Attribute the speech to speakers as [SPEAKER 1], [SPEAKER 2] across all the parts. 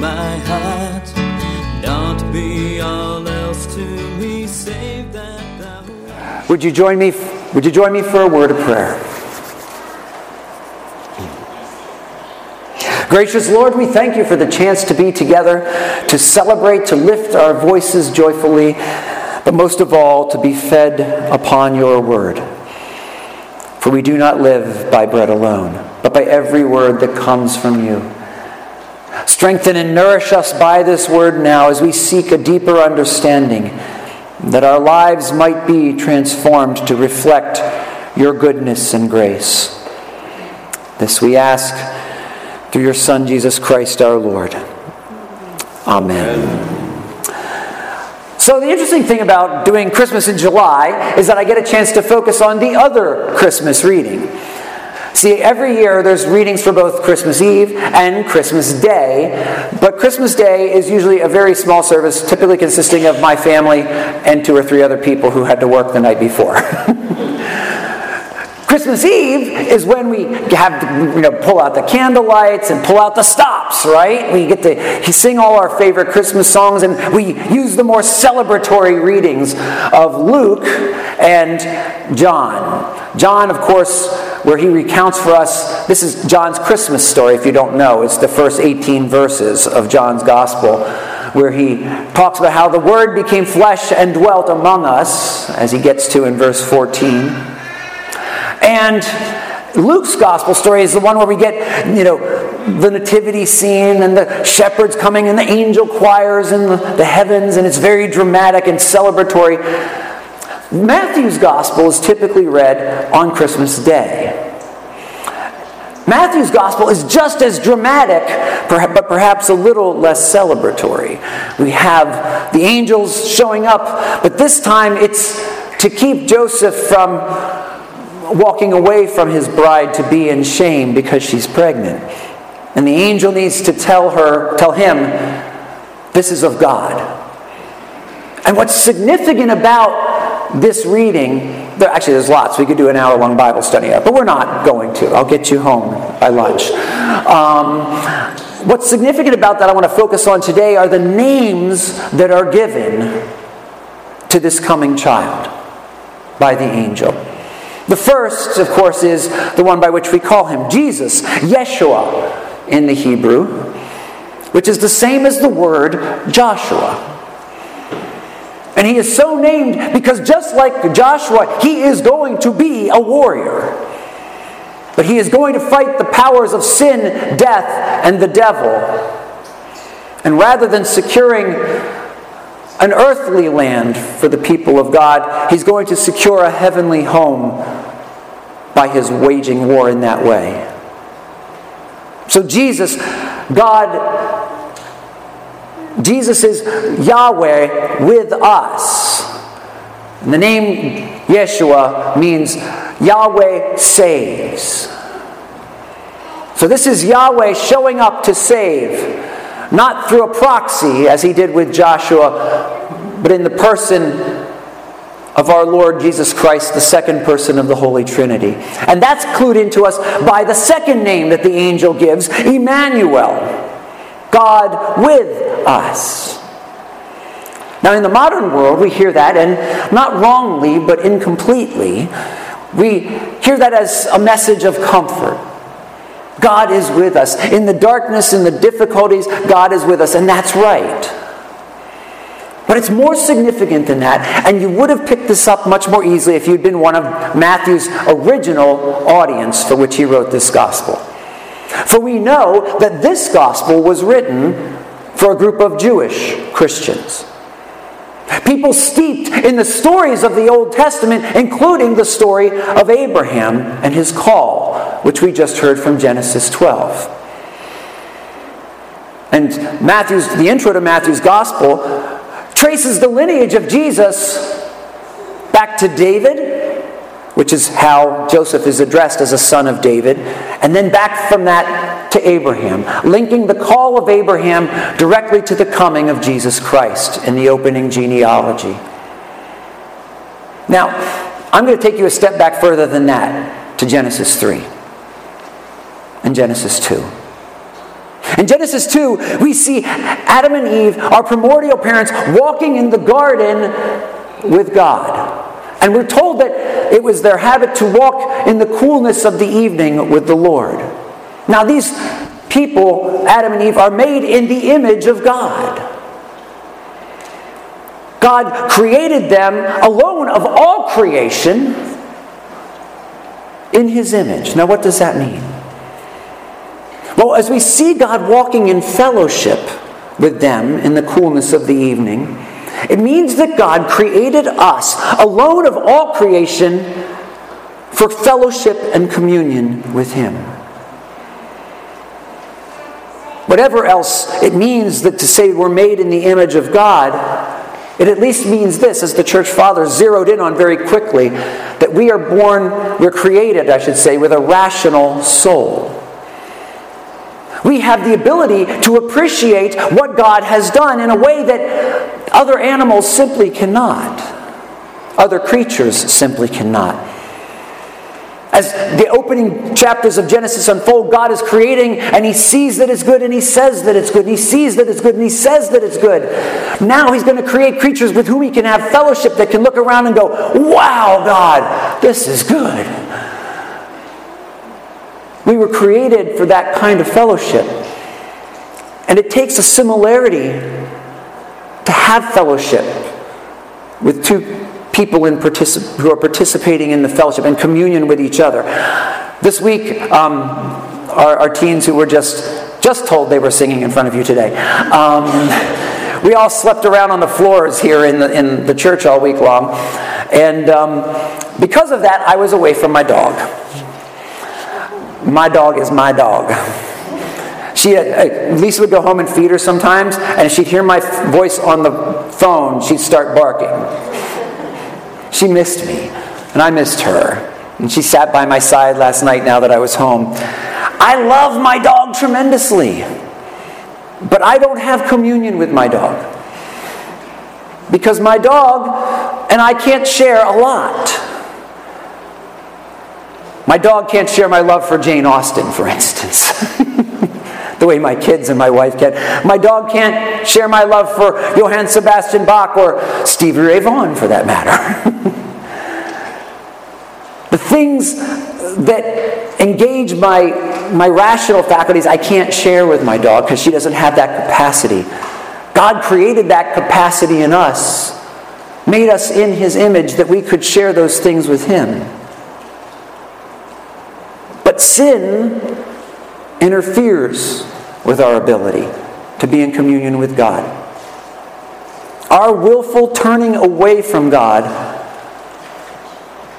[SPEAKER 1] My heart. Not be all else to me, save that thou.
[SPEAKER 2] Would you join me? Would you join me for a word of prayer? Gracious Lord, we thank you for the chance to be together, to celebrate, to lift our voices joyfully, but most of all, to be fed upon your word. For we do not live by bread alone, but by every word that comes from you. Strengthen and nourish us by this word now as we seek a deeper understanding, that our lives might be transformed to reflect your goodness and grace. This we ask through your Son, Jesus Christ our Lord. Amen. So, the interesting thing about doing Christmas in July is that I get a chance to focus on the other Christmas reading. See, every year there's readings for both Christmas Eve and Christmas Day, but Christmas Day is usually a very small service, typically consisting of my family and two or three other people who had to work the night before. Christmas Eve is when we have you know pull out the candle lights and pull out the stops, right? We get to sing all our favorite Christmas songs and we use the more celebratory readings of Luke and John. John, of course, where he recounts for us this is John's Christmas story if you don't know. It's the first 18 verses of John's gospel where he talks about how the word became flesh and dwelt among us as he gets to in verse 14. And Luke's gospel story is the one where we get, you know, the nativity scene and the shepherds coming and the angel choirs in the, the heavens, and it's very dramatic and celebratory. Matthew's gospel is typically read on Christmas Day. Matthew's gospel is just as dramatic, but perhaps a little less celebratory. We have the angels showing up, but this time it's to keep Joseph from walking away from his bride to be in shame because she's pregnant. And the angel needs to tell her, tell him, this is of God. And what's significant about this reading, there, actually, there's lots. We could do an hour long Bible study, but we're not going to. I'll get you home by lunch. Um, what's significant about that I want to focus on today are the names that are given to this coming child by the angel. The first, of course, is the one by which we call him Jesus, Yeshua in the Hebrew, which is the same as the word Joshua. And he is so named because just like Joshua, he is going to be a warrior. But he is going to fight the powers of sin, death, and the devil. And rather than securing an earthly land for the people of God, he's going to secure a heavenly home by his waging war in that way. So, Jesus, God, Jesus is Yahweh with us. And the name Yeshua means Yahweh saves. So, this is Yahweh showing up to save not through a proxy as he did with Joshua, but in the person of our Lord Jesus Christ, the second person of the Holy Trinity. And that's clued into us by the second name that the angel gives Emmanuel, God with us. Now, in the modern world, we hear that, and not wrongly, but incompletely, we hear that as a message of comfort. God is with us. In the darkness, in the difficulties, God is with us. And that's right. But it's more significant than that. And you would have picked this up much more easily if you'd been one of Matthew's original audience for which he wrote this gospel. For we know that this gospel was written for a group of Jewish Christians. People steeped in the stories of the Old Testament, including the story of Abraham and his call, which we just heard from Genesis 12. And Matthew's, the intro to Matthew's gospel traces the lineage of Jesus back to David, which is how Joseph is addressed as a son of David, and then back from that to Abraham, linking the call of Abraham directly to the coming of Jesus Christ in the opening genealogy. Now, I'm going to take you a step back further than that to Genesis 3 and Genesis 2. In Genesis 2, we see Adam and Eve, our primordial parents, walking in the garden with God. And we're told that it was their habit to walk in the coolness of the evening with the Lord. Now, these people, Adam and Eve, are made in the image of God. God created them alone of all creation in his image. Now, what does that mean? Well, as we see God walking in fellowship with them in the coolness of the evening, it means that God created us, alone of all creation, for fellowship and communion with Him. Whatever else it means that to say we're made in the image of God, it at least means this, as the church fathers zeroed in on very quickly, that we are born, we're created, I should say, with a rational soul. We have the ability to appreciate what God has done in a way that other animals simply cannot, other creatures simply cannot. As the opening chapters of Genesis unfold, God is creating and He sees that it's good and He says that it's good. And he sees that it's good and He says that it's good. Now He's going to create creatures with whom He can have fellowship that can look around and go, Wow, God, this is good. We were created for that kind of fellowship. And it takes a similarity to have fellowship with two people in particip- who are participating in the fellowship and communion with each other. This week, um, our, our, teens who were just just told they were singing in front of you today. Um, we all slept around on the floors here in the, in the church all week long. And um, because of that, I was away from my dog. My dog is my dog. She, uh, Lisa would go home and feed her sometimes, and she'd hear my voice on the phone, she'd start barking. She missed me, and I missed her. And she sat by my side last night now that I was home. I love my dog tremendously, but I don't have communion with my dog. Because my dog and I can't share a lot. My dog can't share my love for Jane Austen, for instance. the way my kids and my wife can. My dog can't share my love for Johann Sebastian Bach or Stevie Ray Vaughan, for that matter. the things that engage my, my rational faculties, I can't share with my dog because she doesn't have that capacity. God created that capacity in us, made us in His image that we could share those things with Him. But sin interferes with our ability to be in communion with God. Our willful turning away from God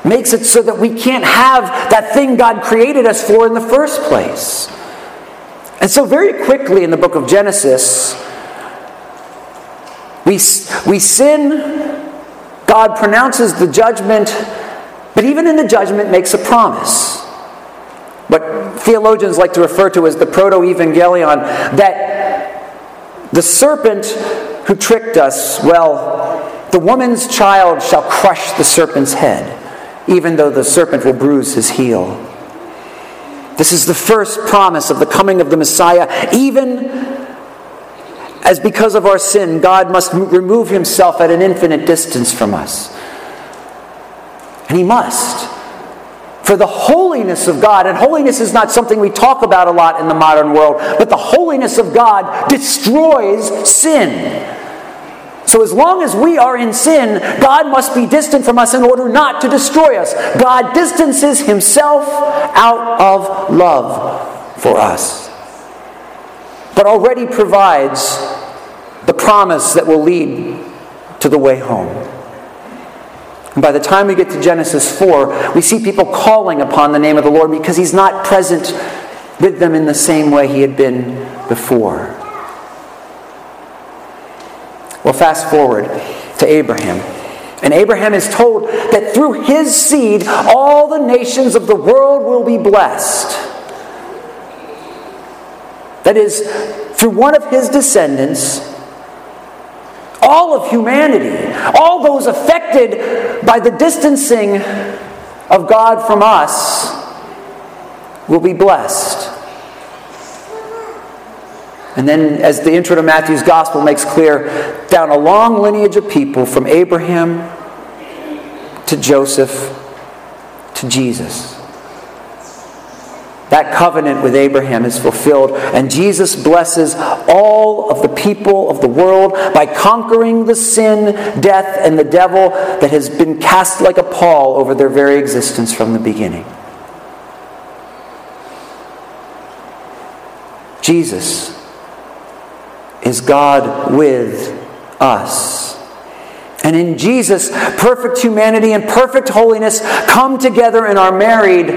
[SPEAKER 2] makes it so that we can't have that thing God created us for in the first place. And so, very quickly in the book of Genesis, we, we sin, God pronounces the judgment, but even in the judgment makes a promise what theologians like to refer to as the proto evangelion, that the serpent who tricked us, well, the woman's child shall crush the serpent's head, even though the serpent will bruise his heel. This is the first promise of the coming of the Messiah, even as because of our sin, God must remove himself at an infinite distance from us. And he must for the holiness of God. And holiness is not something we talk about a lot in the modern world, but the holiness of God destroys sin. So, as long as we are in sin, God must be distant from us in order not to destroy us. God distances himself out of love for us, but already provides the promise that will lead to the way home. And by the time we get to Genesis 4, we see people calling upon the name of the Lord because he's not present with them in the same way he had been before. Well, fast forward to Abraham. And Abraham is told that through his seed, all the nations of the world will be blessed. That is, through one of his descendants, all of humanity, all those affected by the distancing of God from us, will be blessed. And then, as the intro to Matthew's gospel makes clear, down a long lineage of people from Abraham to Joseph to Jesus. That covenant with Abraham is fulfilled, and Jesus blesses all of the people of the world by conquering the sin, death, and the devil that has been cast like a pall over their very existence from the beginning. Jesus is God with us. And in Jesus, perfect humanity and perfect holiness come together and are married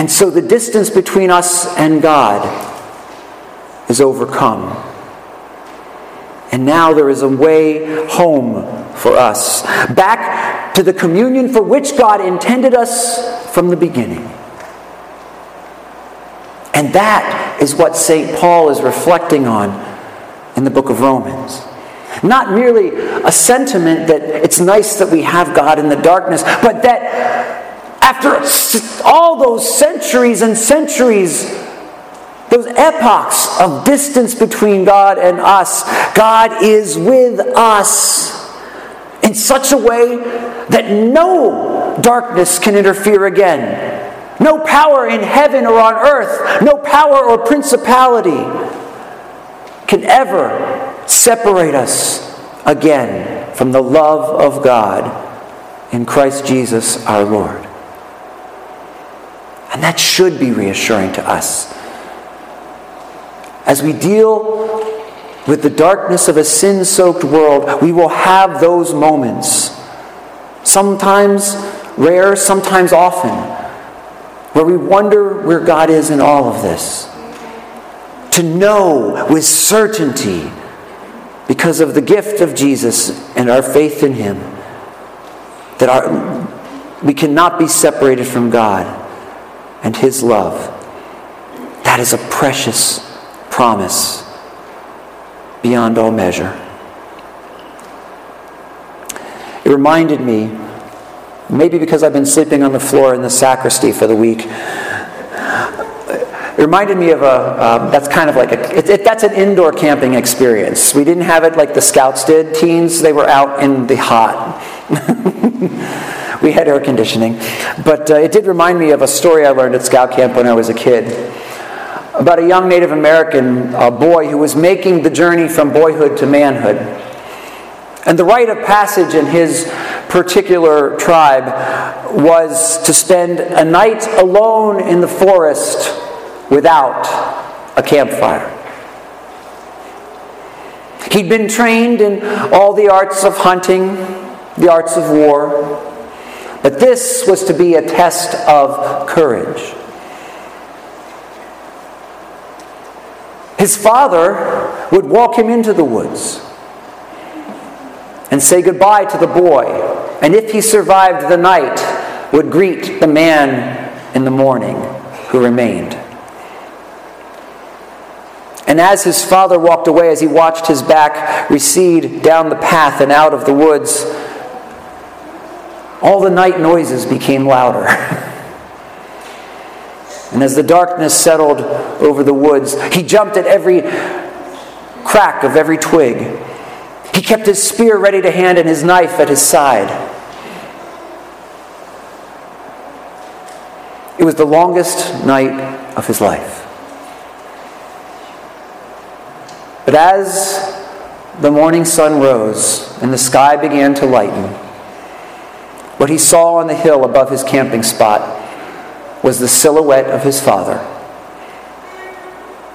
[SPEAKER 2] and so the distance between us and God is overcome. And now there is a way home for us, back to the communion for which God intended us from the beginning. And that is what St. Paul is reflecting on in the book of Romans. Not merely a sentiment that it's nice that we have God in the darkness, but that after all those centuries and centuries, those epochs of distance between God and us, God is with us in such a way that no darkness can interfere again. No power in heaven or on earth, no power or principality can ever separate us again from the love of God in Christ Jesus our Lord. And that should be reassuring to us. As we deal with the darkness of a sin soaked world, we will have those moments. Sometimes rare, sometimes often, where we wonder where God is in all of this. To know with certainty, because of the gift of Jesus and our faith in Him, that our, we cannot be separated from God and His love. That is a precious promise beyond all measure. It reminded me, maybe because I've been sleeping on the floor in the sacristy for the week, it reminded me of a, um, that's kind of like a, it, it, that's an indoor camping experience. We didn't have it like the scouts did. Teens, they were out in the hot. we had air conditioning. But uh, it did remind me of a story I learned at scout camp when I was a kid about a young Native American boy who was making the journey from boyhood to manhood. And the rite of passage in his particular tribe was to spend a night alone in the forest without a campfire. He'd been trained in all the arts of hunting, the arts of war, but this was to be a test of courage. His father would walk him into the woods and say goodbye to the boy, and if he survived the night, would greet the man in the morning who remained. And as his father walked away, as he watched his back recede down the path and out of the woods, all the night noises became louder. and as the darkness settled over the woods, he jumped at every crack of every twig. He kept his spear ready to hand and his knife at his side. It was the longest night of his life. But as the morning sun rose and the sky began to lighten, what he saw on the hill above his camping spot was the silhouette of his father,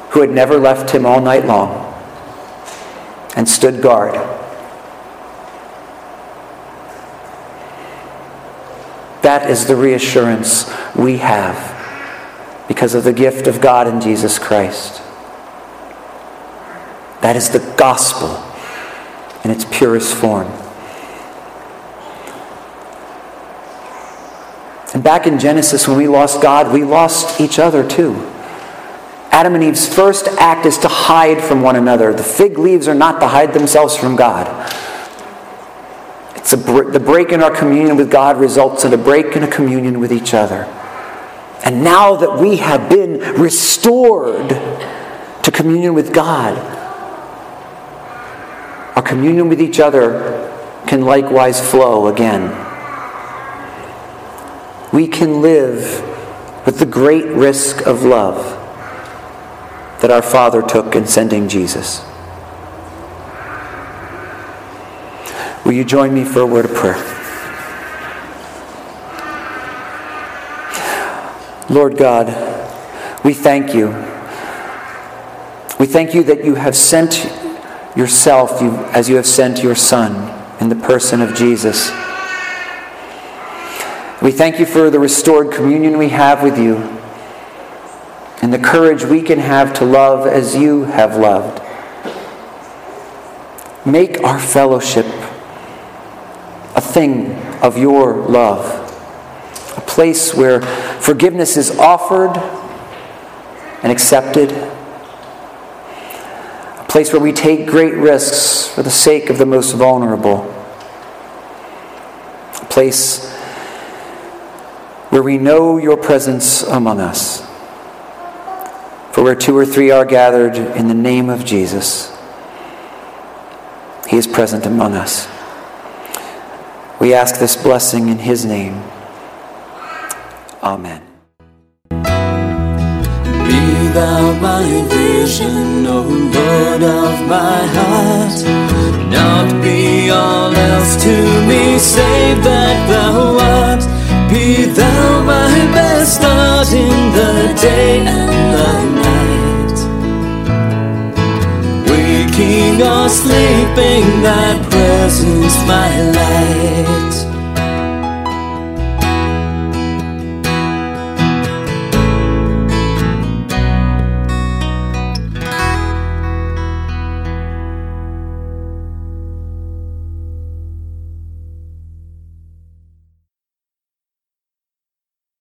[SPEAKER 2] who had never left him all night long and stood guard. That is the reassurance we have because of the gift of God in Jesus Christ. That is the gospel in its purest form. And back in Genesis, when we lost God, we lost each other too. Adam and Eve's first act is to hide from one another. The fig leaves are not to hide themselves from God. It's a, the break in our communion with God results in a break in a communion with each other. And now that we have been restored to communion with God, communion with each other can likewise flow again we can live with the great risk of love that our Father took in sending Jesus. Will you join me for a word of prayer? Lord God, we thank you. We thank you that you have sent yourself you, as you have sent your Son in the person of Jesus. We thank you for the restored communion we have with you and the courage we can have to love as you have loved. Make our fellowship a thing of your love, a place where forgiveness is offered and accepted, place where we take great risks for the sake of the most vulnerable, a place where we know your presence among us. For where two or three are gathered in the name of Jesus, he is present among us. We ask this blessing in his name. Amen.
[SPEAKER 1] Thou my vision, O Lord of my heart. Not be all else to me, save that thou art. Be thou my best start in the day and the night. Waking or sleeping, thy presence my light.